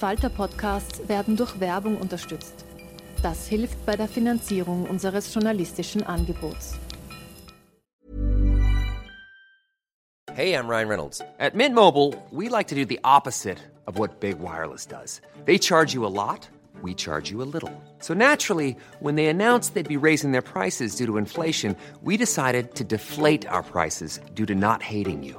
Falter-Podcasts werden durch Werbung unterstützt. Das hilft bei der Finanzierung unseres journalistischen Angebots. Hey, I'm Ryan Reynolds. At Mint Mobile, we like to do the opposite of what Big Wireless does. They charge you a lot, we charge you a little. So naturally, when they announced they'd be raising their prices due to inflation, we decided to deflate our prices due to not hating you.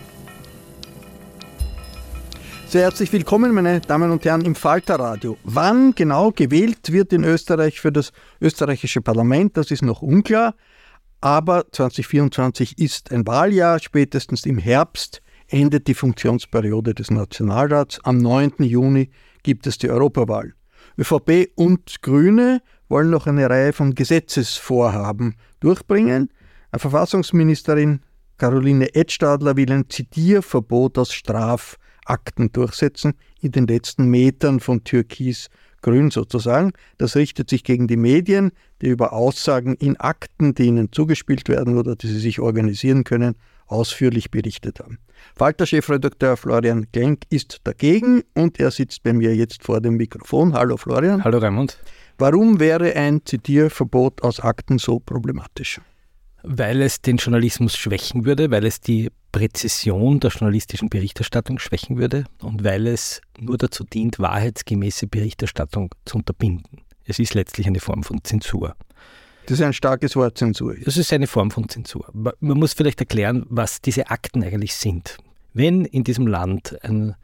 Sehr herzlich willkommen, meine Damen und Herren, im Falterradio. Wann genau gewählt wird in Österreich für das österreichische Parlament, das ist noch unklar. Aber 2024 ist ein Wahljahr. Spätestens im Herbst endet die Funktionsperiode des Nationalrats. Am 9. Juni gibt es die Europawahl. ÖVP und Grüne wollen noch eine Reihe von Gesetzesvorhaben durchbringen. Eine Verfassungsministerin Caroline Edstadler will ein Zitierverbot aus Straf- Akten durchsetzen, in den letzten Metern von Türkis-Grün sozusagen. Das richtet sich gegen die Medien, die über Aussagen in Akten, die ihnen zugespielt werden oder die sie sich organisieren können, ausführlich berichtet haben. Falter-Chefredakteur Florian Genk ist dagegen und er sitzt bei mir jetzt vor dem Mikrofon. Hallo Florian. Hallo Raimund. Warum wäre ein Zitierverbot aus Akten so problematisch? Weil es den Journalismus schwächen würde, weil es die Präzision der journalistischen Berichterstattung schwächen würde und weil es nur dazu dient, wahrheitsgemäße Berichterstattung zu unterbinden. Es ist letztlich eine Form von Zensur. Das ist ein starkes Wort, Zensur. Das ist eine Form von Zensur. Man muss vielleicht erklären, was diese Akten eigentlich sind. Wenn in diesem Land ein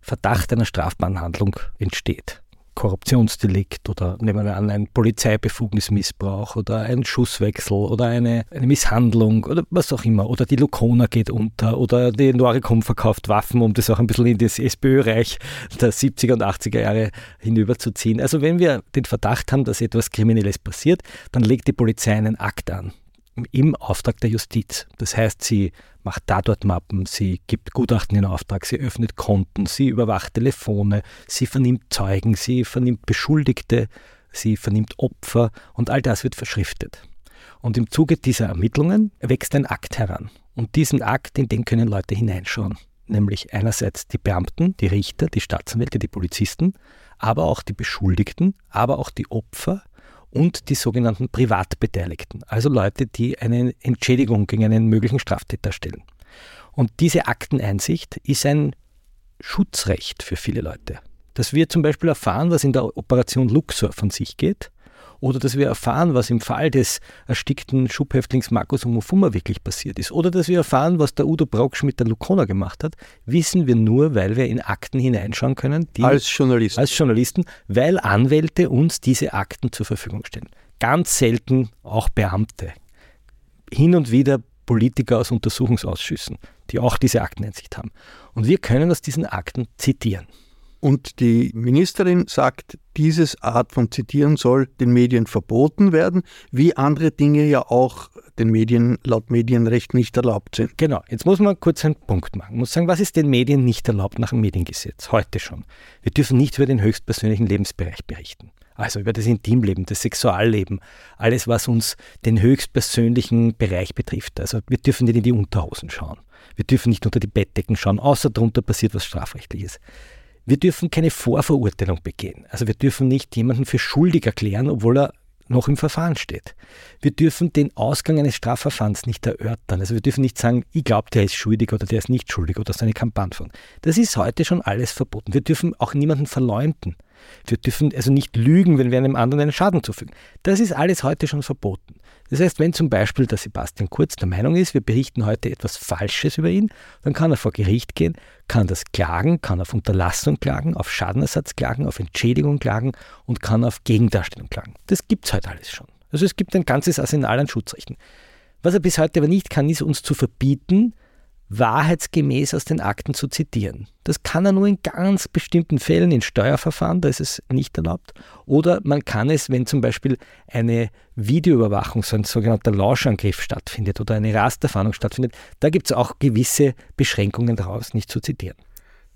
Verdacht einer strafbaren Handlung entsteht, Korruptionsdelikt oder nehmen wir an, ein Polizeibefugnismissbrauch oder ein Schusswechsel oder eine, eine Misshandlung oder was auch immer. Oder die Lukona geht unter oder die Noricum verkauft Waffen, um das auch ein bisschen in das SPÖ-Reich der 70er und 80er Jahre hinüberzuziehen. Also wenn wir den Verdacht haben, dass etwas Kriminelles passiert, dann legt die Polizei einen Akt an im Auftrag der Justiz. Das heißt, sie macht Tatortmappen, sie gibt Gutachten in Auftrag, sie öffnet Konten, sie überwacht Telefone, sie vernimmt Zeugen, sie vernimmt Beschuldigte, sie vernimmt Opfer und all das wird verschriftet. Und im Zuge dieser Ermittlungen wächst ein Akt heran. Und diesen Akt, in den können Leute hineinschauen. Nämlich einerseits die Beamten, die Richter, die Staatsanwälte, die Polizisten, aber auch die Beschuldigten, aber auch die Opfer, und die sogenannten Privatbeteiligten, also Leute, die eine Entschädigung gegen einen möglichen Straftäter stellen. Und diese Akteneinsicht ist ein Schutzrecht für viele Leute. Dass wir zum Beispiel erfahren, was in der Operation Luxor von sich geht, oder dass wir erfahren, was im Fall des erstickten Schubhäftlings Markus Omofuma wirklich passiert ist, oder dass wir erfahren, was der Udo Brocksch mit der Lukona gemacht hat, wissen wir nur, weil wir in Akten hineinschauen können. als Journalisten. Als Journalisten, weil Anwälte uns diese Akten zur Verfügung stellen. Ganz selten auch Beamte. Hin und wieder Politiker aus Untersuchungsausschüssen, die auch diese Akteneinsicht haben. Und wir können aus diesen Akten zitieren. Und die Ministerin sagt, dieses Art von Zitieren soll den Medien verboten werden, wie andere Dinge ja auch den Medien laut Medienrecht nicht erlaubt sind. Genau, jetzt muss man kurz einen Punkt machen. Man muss sagen, was ist den Medien nicht erlaubt nach dem Mediengesetz? Heute schon. Wir dürfen nicht über den höchstpersönlichen Lebensbereich berichten. Also über das Intimleben, das Sexualleben, alles, was uns den höchstpersönlichen Bereich betrifft. Also wir dürfen nicht in die Unterhosen schauen. Wir dürfen nicht unter die Bettdecken schauen, außer darunter passiert was Strafrechtliches. Wir dürfen keine Vorverurteilung begehen. Also wir dürfen nicht jemanden für schuldig erklären, obwohl er noch im Verfahren steht. Wir dürfen den Ausgang eines Strafverfahrens nicht erörtern. Also wir dürfen nicht sagen, ich glaube, der ist schuldig oder der ist nicht schuldig oder so eine Kampagne von. Das ist heute schon alles verboten. Wir dürfen auch niemanden verleumden. Wir dürfen also nicht lügen, wenn wir einem anderen einen Schaden zufügen. Das ist alles heute schon verboten. Das heißt, wenn zum Beispiel der Sebastian Kurz der Meinung ist, wir berichten heute etwas Falsches über ihn, dann kann er vor Gericht gehen, kann das klagen, kann auf Unterlassung klagen, auf Schadenersatz klagen, auf Entschädigung klagen und kann auf Gegendarstellung klagen. Das gibt es heute alles schon. Also es gibt ein ganzes Arsenal an Schutzrechten. Was er bis heute aber nicht kann, ist uns zu verbieten, wahrheitsgemäß aus den Akten zu zitieren. Das kann er nur in ganz bestimmten Fällen, in Steuerverfahren, da ist es nicht erlaubt. Oder man kann es, wenn zum Beispiel eine Videoüberwachung, so ein sogenannter Lauschangriff stattfindet oder eine Rasterfahndung stattfindet, da gibt es auch gewisse Beschränkungen daraus, nicht zu zitieren.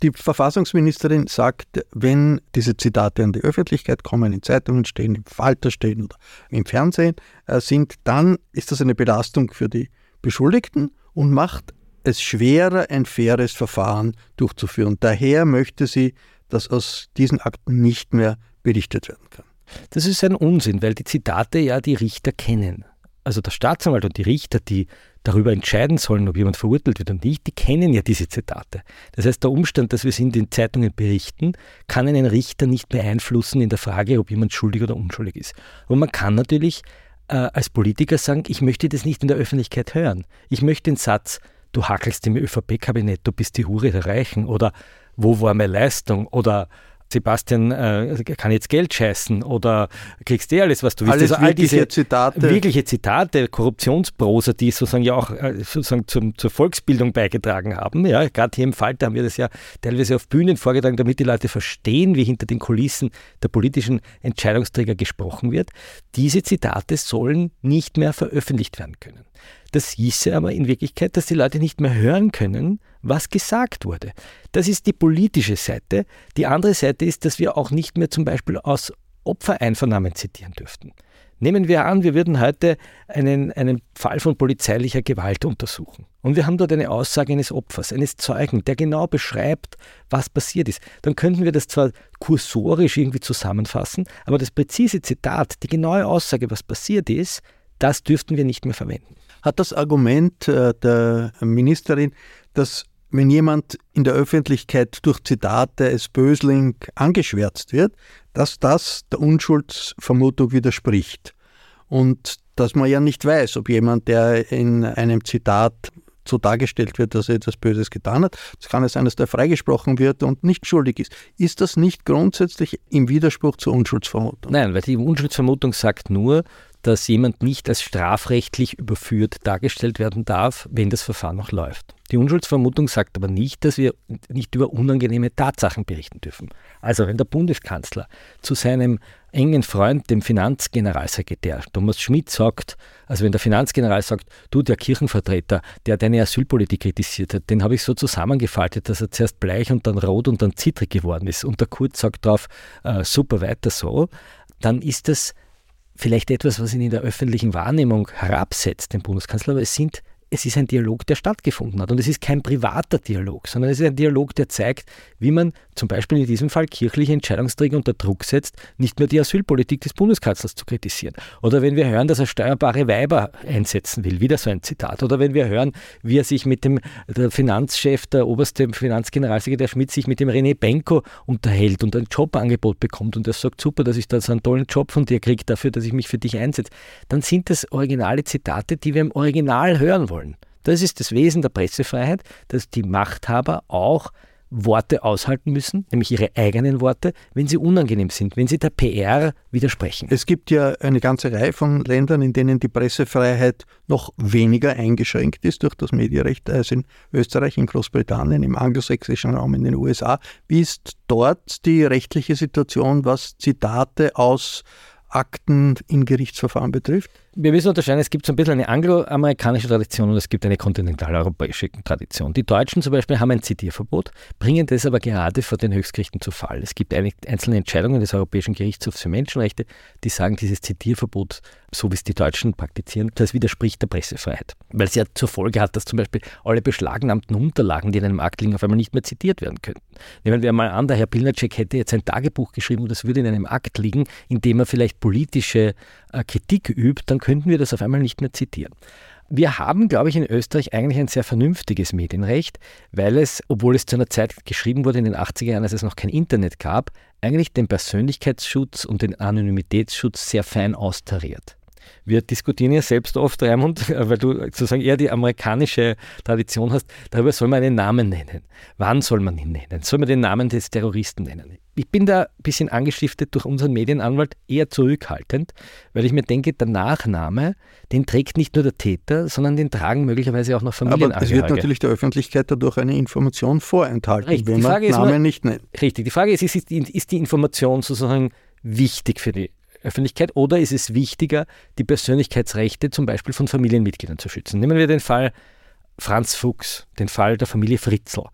Die Verfassungsministerin sagt, wenn diese Zitate an die Öffentlichkeit kommen, in Zeitungen stehen, im Falter stehen oder im Fernsehen äh, sind, dann ist das eine Belastung für die Beschuldigten und macht es schwerer, ein faires Verfahren durchzuführen. Daher möchte sie, dass aus diesen Akten nicht mehr berichtet werden kann. Das ist ein Unsinn, weil die Zitate ja die Richter kennen. Also der Staatsanwalt und die Richter, die darüber entscheiden sollen, ob jemand verurteilt wird oder nicht, die kennen ja diese Zitate. Das heißt, der Umstand, dass wir sie in den Zeitungen berichten, kann einen Richter nicht beeinflussen in der Frage, ob jemand schuldig oder unschuldig ist. Und man kann natürlich äh, als Politiker sagen, ich möchte das nicht in der Öffentlichkeit hören. Ich möchte den Satz, du hackelst im ÖVP-Kabinett, du bist die Hure der Reichen oder wo war meine Leistung oder Sebastian äh, kann jetzt Geld scheißen oder kriegst du eh alles, was du willst. Alles also all diese Zitate. Wirkliche Zitate, Korruptionsprosa, die sozusagen ja auch äh, sozusagen zum, zur Volksbildung beigetragen haben. Ja, gerade hier im Falter haben wir das ja teilweise auf Bühnen vorgetragen, damit die Leute verstehen, wie hinter den Kulissen der politischen Entscheidungsträger gesprochen wird. Diese Zitate sollen nicht mehr veröffentlicht werden können. Das hieße aber in Wirklichkeit, dass die Leute nicht mehr hören können, was gesagt wurde. Das ist die politische Seite. Die andere Seite ist, dass wir auch nicht mehr zum Beispiel aus Opfereinvernahmen zitieren dürften. Nehmen wir an, wir würden heute einen, einen Fall von polizeilicher Gewalt untersuchen. Und wir haben dort eine Aussage eines Opfers, eines Zeugen, der genau beschreibt, was passiert ist. Dann könnten wir das zwar kursorisch irgendwie zusammenfassen, aber das präzise Zitat, die genaue Aussage, was passiert ist, das dürften wir nicht mehr verwenden hat das Argument äh, der Ministerin, dass wenn jemand in der Öffentlichkeit durch Zitate als Bösling angeschwärzt wird, dass das der Unschuldsvermutung widerspricht. Und dass man ja nicht weiß, ob jemand, der in einem Zitat so dargestellt wird, dass er etwas Böses getan hat, es kann es sein, dass der freigesprochen wird und nicht schuldig ist. Ist das nicht grundsätzlich im Widerspruch zur Unschuldsvermutung? Nein, weil die Unschuldsvermutung sagt nur, dass jemand nicht als strafrechtlich überführt dargestellt werden darf, wenn das Verfahren noch läuft. Die Unschuldsvermutung sagt aber nicht, dass wir nicht über unangenehme Tatsachen berichten dürfen. Also wenn der Bundeskanzler zu seinem engen Freund, dem Finanzgeneralsekretär. Thomas Schmidt sagt, also wenn der Finanzgeneral sagt, du, der Kirchenvertreter, der deine Asylpolitik kritisiert hat, den habe ich so zusammengefaltet, dass er zuerst bleich und dann rot und dann zittrig geworden ist. Und der Kurz sagt drauf, äh, super weiter so, dann ist das vielleicht etwas, was ihn in der öffentlichen Wahrnehmung herabsetzt, den Bundeskanzler, aber es sind es ist ein Dialog, der stattgefunden hat. Und es ist kein privater Dialog, sondern es ist ein Dialog, der zeigt, wie man zum Beispiel in diesem Fall kirchliche Entscheidungsträger unter Druck setzt, nicht mehr die Asylpolitik des Bundeskanzlers zu kritisieren. Oder wenn wir hören, dass er steuerbare Weiber einsetzen will, wieder so ein Zitat. Oder wenn wir hören, wie er sich mit dem der Finanzchef, der oberste Finanzgeneralsekretär Schmidt sich mit dem René Benko unterhält und ein Jobangebot bekommt und er sagt, super, dass ich da so einen tollen Job von dir kriege, dafür, dass ich mich für dich einsetze, dann sind das originale Zitate, die wir im Original hören wollen wollen. Das ist das Wesen der Pressefreiheit, dass die Machthaber auch Worte aushalten müssen, nämlich ihre eigenen Worte, wenn sie unangenehm sind, wenn sie der PR widersprechen. Es gibt ja eine ganze Reihe von Ländern, in denen die Pressefreiheit noch weniger eingeschränkt ist durch das Medienrecht, als in Österreich, in Großbritannien, im angelsächsischen Raum, in den USA. Wie ist dort die rechtliche Situation, was Zitate aus Akten in Gerichtsverfahren betrifft? Wir müssen unterscheiden, es gibt so ein bisschen eine angloamerikanische Tradition und es gibt eine kontinentaleuropäische Tradition. Die Deutschen zum Beispiel haben ein Zitierverbot, bringen das aber gerade vor den Höchstgerichten zu Fall. Es gibt einzelne Entscheidungen des Europäischen Gerichtshofs für Menschenrechte, die sagen, dieses Zitierverbot, so wie es die Deutschen praktizieren, das widerspricht der Pressefreiheit. Weil es ja zur Folge hat, dass zum Beispiel alle beschlagnahmten Unterlagen, die in einem Akt liegen, auf einmal nicht mehr zitiert werden könnten. Nehmen wir mal an, der Herr Pilnacek hätte jetzt ein Tagebuch geschrieben und das würde in einem Akt liegen, in dem er vielleicht politische äh, Kritik übt, dann könnten wir das auf einmal nicht mehr zitieren. Wir haben, glaube ich, in Österreich eigentlich ein sehr vernünftiges Medienrecht, weil es, obwohl es zu einer Zeit geschrieben wurde in den 80er Jahren, als es noch kein Internet gab, eigentlich den Persönlichkeitsschutz und den Anonymitätsschutz sehr fein austariert. Wir diskutieren ja selbst oft, Raimund, weil du sozusagen eher die amerikanische Tradition hast, darüber soll man einen Namen nennen. Wann soll man ihn nennen? Soll man den Namen des Terroristen nennen? Ich bin da ein bisschen angestiftet durch unseren Medienanwalt eher zurückhaltend, weil ich mir denke, der Nachname, den trägt nicht nur der Täter, sondern den tragen möglicherweise auch noch Familienangehörige. Aber es wird natürlich der Öffentlichkeit dadurch eine Information vorenthalten, Richtig, wenn man Namen nur, nicht nennt. Richtig, die Frage ist, ist die, ist die Information sozusagen wichtig für die Öffentlichkeit oder ist es wichtiger, die Persönlichkeitsrechte zum Beispiel von Familienmitgliedern zu schützen? Nehmen wir den Fall Franz Fuchs, den Fall der Familie Fritzl.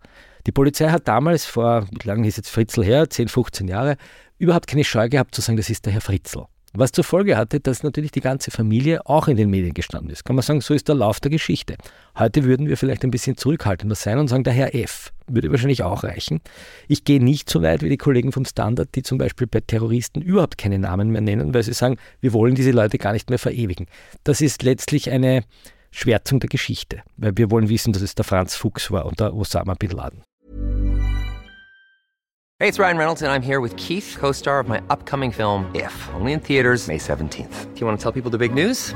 Die Polizei hat damals, vor, wie lange ist jetzt Fritzl her, 10, 15 Jahre, überhaupt keine Scheu gehabt zu sagen, das ist der Herr Fritzl. Was zur Folge hatte, dass natürlich die ganze Familie auch in den Medien gestanden ist. Kann man sagen, so ist der Lauf der Geschichte. Heute würden wir vielleicht ein bisschen zurückhaltender sein und sagen, der Herr F. würde wahrscheinlich auch reichen. Ich gehe nicht so weit wie die Kollegen vom Standard, die zum Beispiel bei Terroristen überhaupt keine Namen mehr nennen, weil sie sagen, wir wollen diese Leute gar nicht mehr verewigen. Das ist letztlich eine Schwärzung der Geschichte, weil wir wollen wissen, dass es der Franz Fuchs war und der Osama Bin Laden. Hey, it's Ryan Reynolds, and I'm here with Keith, co star of my upcoming film, If, only in theaters, May 17th. Do you want to tell people the big news?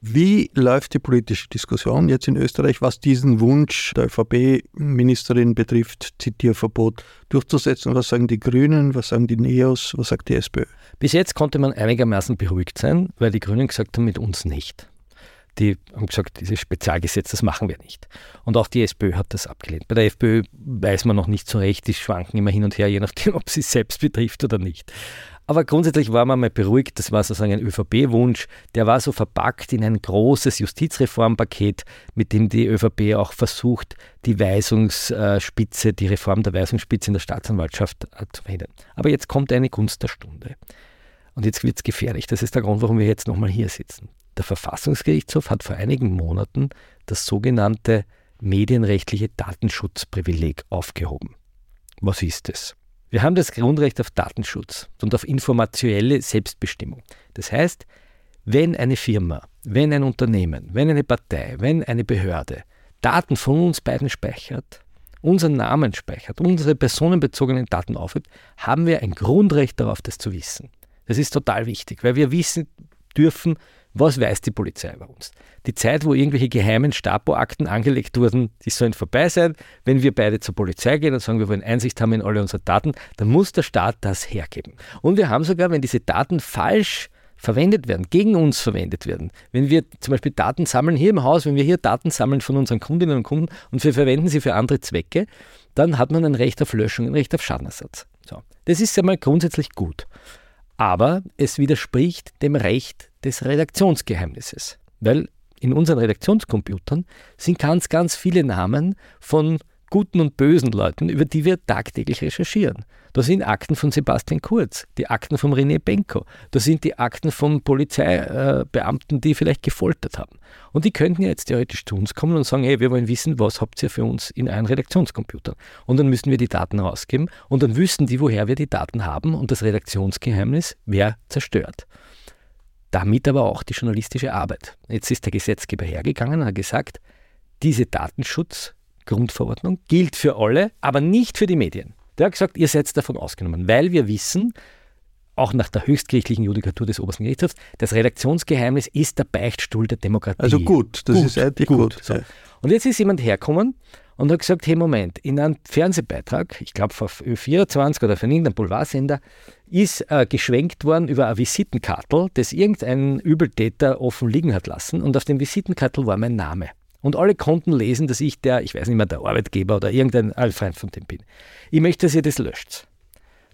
Wie läuft die politische Diskussion jetzt in Österreich, was diesen Wunsch der ÖVP-Ministerin betrifft, Zitierverbot durchzusetzen? Was sagen die Grünen, was sagen die Neos, was sagt die SPÖ? Bis jetzt konnte man einigermaßen beruhigt sein, weil die Grünen gesagt haben, mit uns nicht. Die haben gesagt, dieses Spezialgesetz, das machen wir nicht. Und auch die SPÖ hat das abgelehnt. Bei der FPÖ weiß man noch nicht so recht, die schwanken immer hin und her, je nachdem, ob sie es selbst betrifft oder nicht. Aber grundsätzlich war man mal beruhigt, das war sozusagen ein ÖVP-Wunsch, der war so verpackt in ein großes Justizreformpaket, mit dem die ÖVP auch versucht, die Weisungsspitze, die Reform der Weisungsspitze in der Staatsanwaltschaft äh, zu verhindern. Aber jetzt kommt eine Gunst der Stunde. Und jetzt wird es gefährlich. Das ist der Grund, warum wir jetzt nochmal hier sitzen. Der Verfassungsgerichtshof hat vor einigen Monaten das sogenannte medienrechtliche Datenschutzprivileg aufgehoben. Was ist es? Wir haben das Grundrecht auf Datenschutz und auf informationelle Selbstbestimmung. Das heißt, wenn eine Firma, wenn ein Unternehmen, wenn eine Partei, wenn eine Behörde Daten von uns beiden speichert, unseren Namen speichert, unsere personenbezogenen Daten aufhebt, haben wir ein Grundrecht darauf, das zu wissen. Das ist total wichtig, weil wir wissen dürfen, was weiß die Polizei über uns? Die Zeit, wo irgendwelche geheimen Stapo-Akten angelegt wurden, die sollen vorbei sein. Wenn wir beide zur Polizei gehen und sagen, wir wollen Einsicht haben in alle unsere Daten, dann muss der Staat das hergeben. Und wir haben sogar, wenn diese Daten falsch verwendet werden, gegen uns verwendet werden. Wenn wir zum Beispiel Daten sammeln hier im Haus, wenn wir hier Daten sammeln von unseren Kundinnen und Kunden und wir verwenden sie für andere Zwecke, dann hat man ein Recht auf Löschung, ein Recht auf Schadenersatz. So. Das ist einmal grundsätzlich gut. Aber es widerspricht dem Recht des Redaktionsgeheimnisses, weil in unseren Redaktionscomputern sind ganz, ganz viele Namen von guten und bösen Leuten, über die wir tagtäglich recherchieren. Da sind Akten von Sebastian Kurz, die Akten von René Benko, da sind die Akten von Polizeibeamten, die vielleicht gefoltert haben. Und die könnten jetzt theoretisch zu uns kommen und sagen, hey, wir wollen wissen, was habt ihr für uns in euren Redaktionscomputern? Und dann müssen wir die Daten rausgeben und dann wüssten die, woher wir die Daten haben und das Redaktionsgeheimnis wäre zerstört. Damit aber auch die journalistische Arbeit. Jetzt ist der Gesetzgeber hergegangen und hat gesagt, diese Datenschutzgrundverordnung gilt für alle, aber nicht für die Medien. Der hat gesagt, ihr seid davon ausgenommen, weil wir wissen, auch nach der höchstgerichtlichen Judikatur des obersten Gerichtshofs, das Redaktionsgeheimnis ist der Beichtstuhl der Demokratie. Also gut, das gut, ist eigentlich gut. gut. So. Und jetzt ist jemand hergekommen und hat gesagt, hey Moment, in einem Fernsehbeitrag, ich glaube auf Ö24 oder von irgendeinem Boulevardsender, ist äh, geschwenkt worden über ein Visitenkartel, das irgendein Übeltäter offen liegen hat lassen und auf dem Visitenkartel war mein Name. Und alle konnten lesen, dass ich der, ich weiß nicht mehr, der Arbeitgeber oder irgendein Freund von dem bin. Ich möchte, dass ihr das löscht.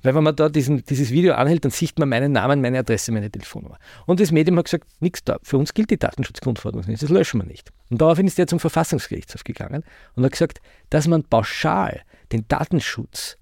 Weil wenn man da diesen, dieses Video anhält, dann sieht man meinen Namen, meine Adresse, meine Telefonnummer. Und das Medium hat gesagt, nichts da. Für uns gilt die Datenschutzgrundverordnung nicht, das löschen wir nicht. Und daraufhin ist er zum Verfassungsgerichtshof gegangen und hat gesagt, dass man pauschal den Datenschutz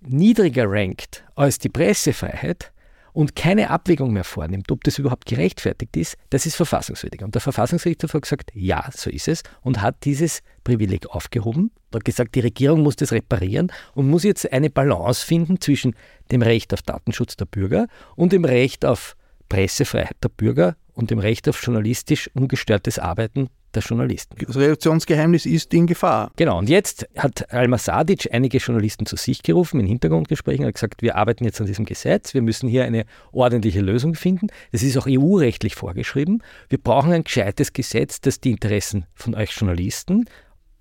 niedriger rankt als die Pressefreiheit, und keine Abwägung mehr vornimmt, ob das überhaupt gerechtfertigt ist, das ist verfassungswidrig. Und der Verfassungsgerichtshof hat gesagt, ja, so ist es und hat dieses Privileg aufgehoben. Hat gesagt, die Regierung muss das reparieren und muss jetzt eine Balance finden zwischen dem Recht auf Datenschutz der Bürger und dem Recht auf Pressefreiheit der Bürger und dem Recht auf journalistisch ungestörtes Arbeiten der Journalisten. Das Redaktionsgeheimnis ist in Gefahr. Genau, und jetzt hat Alma Sadic einige Journalisten zu sich gerufen in Hintergrundgesprächen und hat gesagt, wir arbeiten jetzt an diesem Gesetz, wir müssen hier eine ordentliche Lösung finden. Das ist auch EU-rechtlich vorgeschrieben. Wir brauchen ein gescheites Gesetz, das die Interessen von euch Journalisten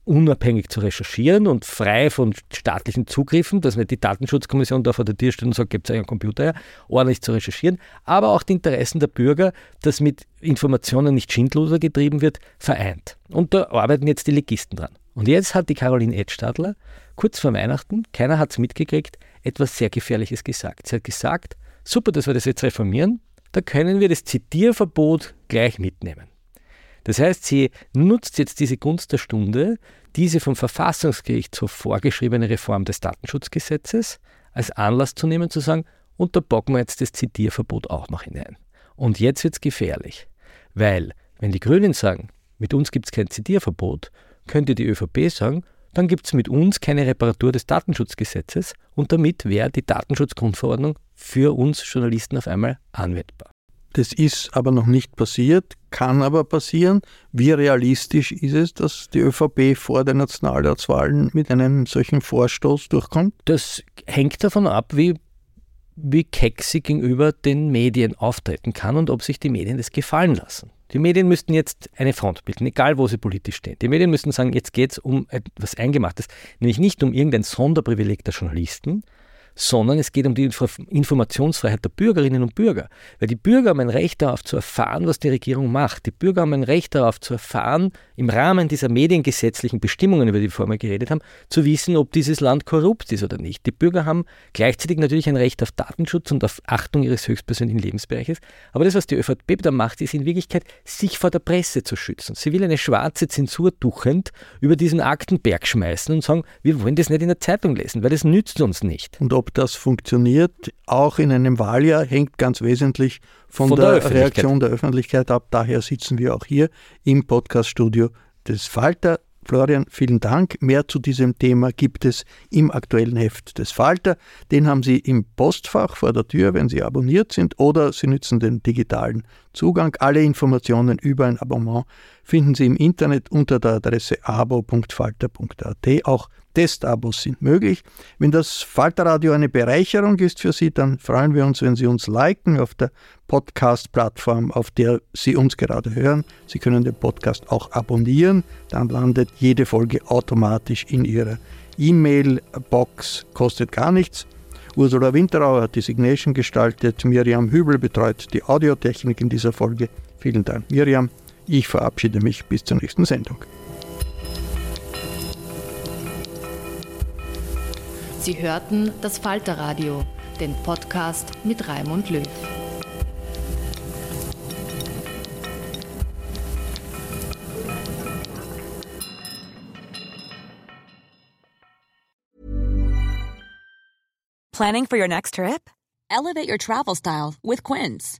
unabhängig zu recherchieren und frei von staatlichen Zugriffen, dass nicht die Datenschutzkommission da vor der Tür steht und sagt, gebt euch einen Computer her, ordentlich zu recherchieren, aber auch die Interessen der Bürger, dass mit Informationen nicht schindloser getrieben wird, vereint. Und da arbeiten jetzt die Legisten dran. Und jetzt hat die Caroline Edstadler kurz vor Weihnachten, keiner hat es mitgekriegt, etwas sehr Gefährliches gesagt. Sie hat gesagt, super, dass wir das jetzt reformieren, da können wir das Zitierverbot gleich mitnehmen. Das heißt, sie nutzt jetzt diese Gunst der Stunde, diese vom Verfassungsgerichtshof vorgeschriebene Reform des Datenschutzgesetzes als Anlass zu nehmen, zu sagen, und da bocken wir jetzt das Zitierverbot auch noch hinein. Und jetzt wird es gefährlich, weil wenn die Grünen sagen, mit uns gibt es kein Zitierverbot, könnte die ÖVP sagen, dann gibt es mit uns keine Reparatur des Datenschutzgesetzes und damit wäre die Datenschutzgrundverordnung für uns Journalisten auf einmal anwendbar. Das ist aber noch nicht passiert, kann aber passieren. Wie realistisch ist es, dass die ÖVP vor den Nationalratswahlen mit einem solchen Vorstoß durchkommt? Das hängt davon ab, wie, wie keck sie gegenüber den Medien auftreten kann und ob sich die Medien das gefallen lassen. Die Medien müssten jetzt eine Front bilden, egal wo sie politisch stehen. Die Medien müssten sagen, jetzt geht es um etwas Eingemachtes, nämlich nicht um irgendein Sonderprivileg der Journalisten, sondern es geht um die Informationsfreiheit der Bürgerinnen und Bürger. Weil die Bürger haben ein Recht darauf zu erfahren, was die Regierung macht. Die Bürger haben ein Recht darauf zu erfahren, im Rahmen dieser mediengesetzlichen Bestimmungen, über die wir vorher geredet haben, zu wissen, ob dieses Land korrupt ist oder nicht. Die Bürger haben gleichzeitig natürlich ein Recht auf Datenschutz und auf Achtung ihres höchstpersönlichen Lebensbereiches. Aber das, was die ÖVP da macht, ist in Wirklichkeit, sich vor der Presse zu schützen. Sie will eine schwarze Zensur duchend über diesen Aktenberg schmeißen und sagen, wir wollen das nicht in der Zeitung lesen, weil das nützt uns nicht. Und ob das funktioniert, auch in einem Wahljahr, hängt ganz wesentlich von, von der, der Reaktion der Öffentlichkeit ab. Daher sitzen wir auch hier im Podcaststudio des Falter. Florian, vielen Dank. Mehr zu diesem Thema gibt es im aktuellen Heft des Falter. Den haben Sie im Postfach vor der Tür, wenn Sie abonniert sind, oder Sie nützen den digitalen Zugang. Alle Informationen über ein Abonnement finden Sie im Internet unter der Adresse abo.falter.at. Auch Testabos sind möglich. Wenn das Falterradio eine Bereicherung ist für Sie, dann freuen wir uns, wenn Sie uns liken auf der Podcast-Plattform, auf der Sie uns gerade hören. Sie können den Podcast auch abonnieren, dann landet jede Folge automatisch in Ihrer E-Mail-Box, kostet gar nichts. Ursula Winterauer hat die Signation gestaltet, Miriam Hübel betreut die Audiotechnik in dieser Folge. Vielen Dank, Miriam. Ich verabschiede mich bis zur nächsten Sendung. Sie hörten das Falterradio, den Podcast mit Raimund Löw. Planning for your next trip? Elevate your travel style with Quince.